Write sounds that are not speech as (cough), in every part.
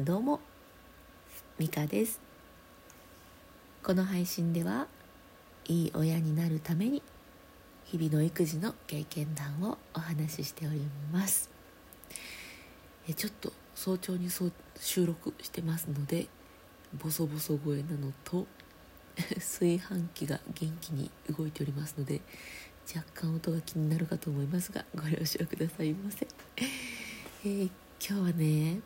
どうもミカです。この配信ではいい親になるために日々の育児の経験談をお話ししております。えちょっと早朝に収録してますのでボソボソ声なのと (laughs) 炊飯器が元気に動いておりますので若干音が気になるかと思いますがご了承くださいませ、えー、今日はね、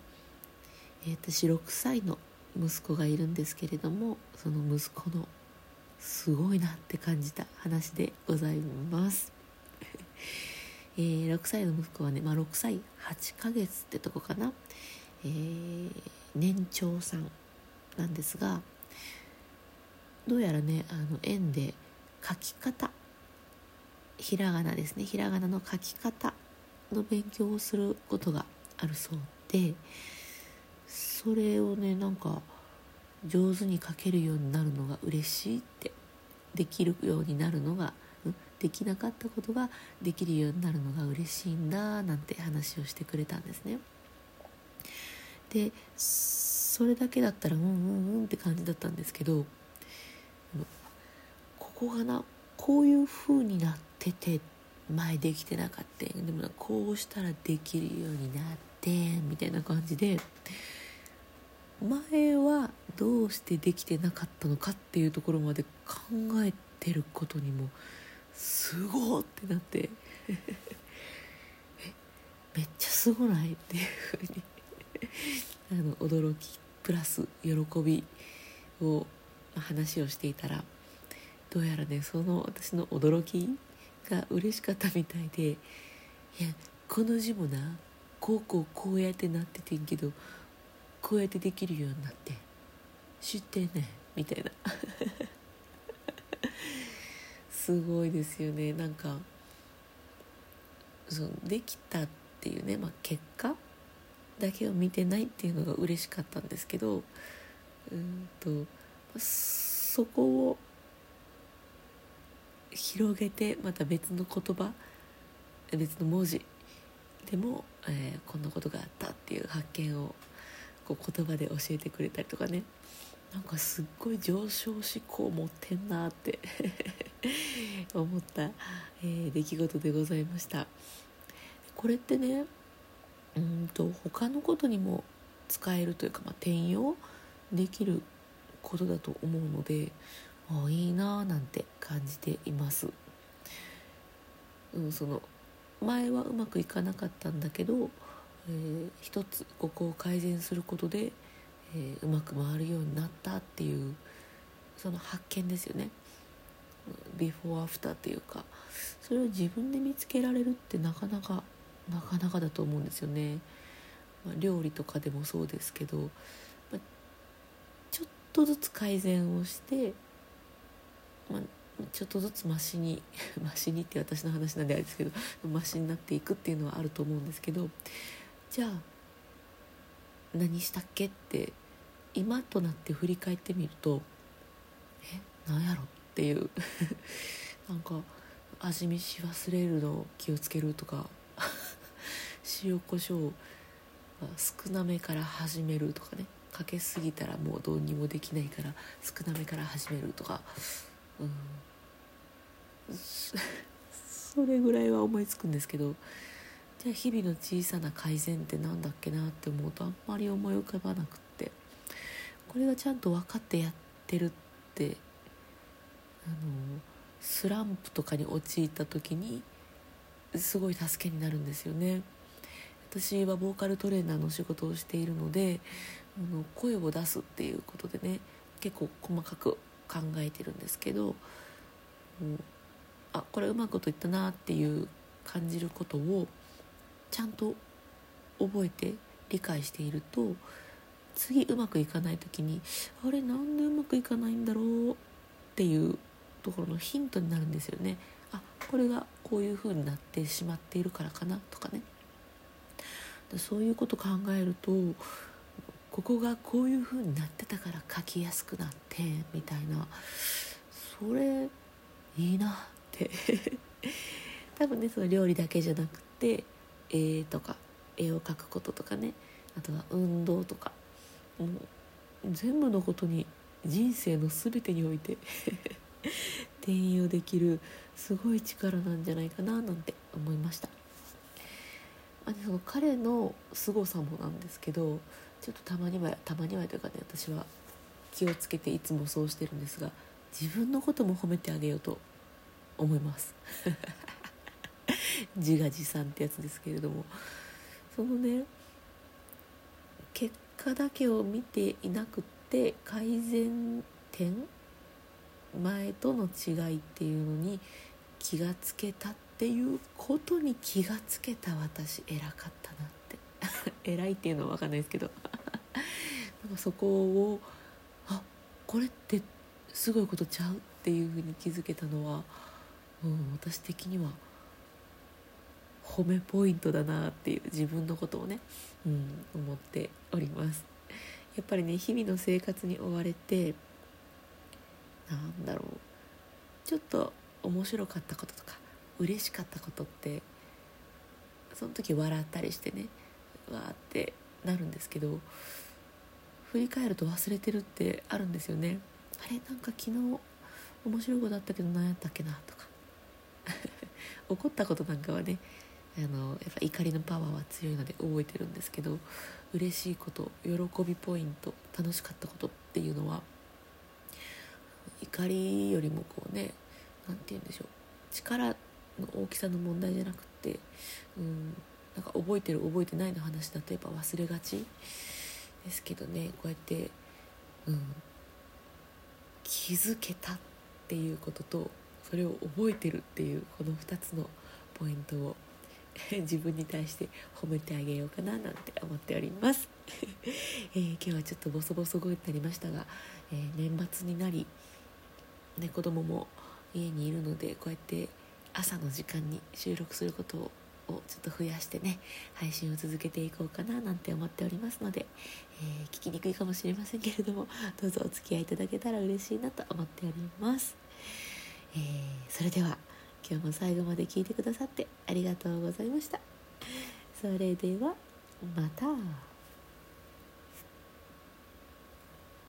えー、私6歳の息子がいるんですけれどもその息子のすごいなって感じた話でございます、(laughs) えー、6歳の息子はね、まあ、6歳8ヶ月ってとこかな、えー、年長さんなんですがどうやらねあの園で書き方ひらがなですね。ひらがなの書き方の勉強をすることがあるそうでそれをねなんか上手に書けるようになるのが嬉しいってできるようになるのができなかったことができるようになるのが嬉しいんだなんて話をしてくれたんですね。でそれだけだったらうんうんうんって感じだったんですけどここがなこういう風になってて前できてなかったでもこうしたらできるようになってみたいな感じで前はどうしてできてなかったのかっていうところまで考えてることにもすごってなって。(laughs) えめっちゃすごないって。いうふうにあの驚きプラス喜びを話をしていたらどうやらねその私の驚きが嬉しかったみたいで「いやこの字もなこうこうこうやってなっててんけどこうやってできるようになって。知ってねみたいな。(laughs) すごいですよね。なんかそのできたっていうね、まあ、結果だけを見てないっていうのが嬉しかったんですけどうんとそこを広げてまた別の言葉別の文字でも、えー、こんなことがあったっていう発見をこう言葉で教えてくれたりとかねなんかすっごい上昇志向持ってんなって (laughs) 思った、えー、出来事でございましたこれってねうんと他のことにも使えるというか、まあ、転用できることだと思うのであいいなーなんて感じています。うん、その前はうまくいかなかったんだけど、えー、一つここを改善することで、えー、うまく回るようになったっていうその発見ですよね。ビフォーアフターっていうかそれを自分で見つけられるってなかなかなかなかだと思うんですよね。まあ、料理とかでもそうですけど、まあ、ちょっとずつ改善をしてまあ、ちょっとずつマシに (laughs) マシにって私の話なんであれですけどマシになっていくっていうのはあると思うんですけどじゃあ何したっけって今となって振り返ってみるとえ何やろっていう。(laughs) なんか味見し忘れるの気をつけるとか (laughs) 塩コショウ少なめから始めるとかね。かけすぎたらもうどうにもできないから少なめから始めるとか。うん、(laughs) それぐらいは思いつくんですけどじゃあ日々の小さな改善って何だっけなって思うとあんまり思い浮かばなくってこれがちゃんと分かってやってるってあのスランプとかに陥った時にすごい助けになるんですよね。私はボーカルトレーナーの仕事をしているのであの声を出すっていうことでね結構細かく考えてるんですけど、うん、あこれうまいこと言ったなっていう感じることをちゃんと覚えて理解していると次うまくいかない時にあれなんでうまくいかないんだろうっていうところのヒントになるんですよね。あこれがこういう風になってしまっているからかなとかね。そういうこと考えるとここがこういう風になってたから書きやすくなってみたいな。それいいなって。(laughs) 多分ねその料理だけじゃなくて絵とか絵を描くこととかね。あとは運動とか。もう全部のことに人生の全てにおいて (laughs) 転用できるすごい力なんじゃないかななんて思いました。あその彼の凄さもなんですけどちょっとたまにはたまにはというかね私は気をつけていつもそうしてるんですが自分のことも褒めてあげようと思います。(laughs) 自画自賛ってやつですけれども。そのね結果だけを見ていなくって改善点前との違いっていうのに気がつけたっていうことに気がつけた私偉かったなって。(laughs) 偉いっていうのは分かんないですけど。(laughs) なんかそこをあこれってすごいことちゃうっていうふうに気づけたのは、うん、私的には褒めポイントだなっていう自分のことをね、うん、思っております。やっぱりね日々の生活に追われてなんだろうちょっと面白かったこととか嬉しかったことってその時笑ったりしてねわーってなるんですけど振り返ると忘れてるってあるんですよね。あれなんか昨日面白いことあったけど何やったっけなとか。(laughs) 怒ったことなんかはねあのやっぱ怒りのパワーは強いので覚えてるんですけど嬉しいこと喜びポイント楽しかったことっていうのは怒りよりもこうね何て言うんでしょう。力の大きさの問題じゃなくてうんなんか覚えてる覚えてないの話だとやっぱ忘れがちですけどね。こうやって、うん、気づけたっていうこととそれを覚えてるっていうこの2つのポイントを (laughs) 自分に対して褒めてあげようかななんて思っております、(laughs) えー、今日はちょっとボソボソ声になりましたが、えー、年末になり、ね、子供も家にいるのでこうやって朝の時間に収録することをちょっと増やしてね配信を続けていこうかななんて思っておりますので、えー、聞きにくいかもしれませんけれどもどうぞお付き合いいただけたら嬉しいなと思っております、え、それでは今日も最後まで聞いてくださってありがとうございましたそれではまた。